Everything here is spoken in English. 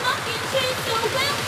Smoking trees so well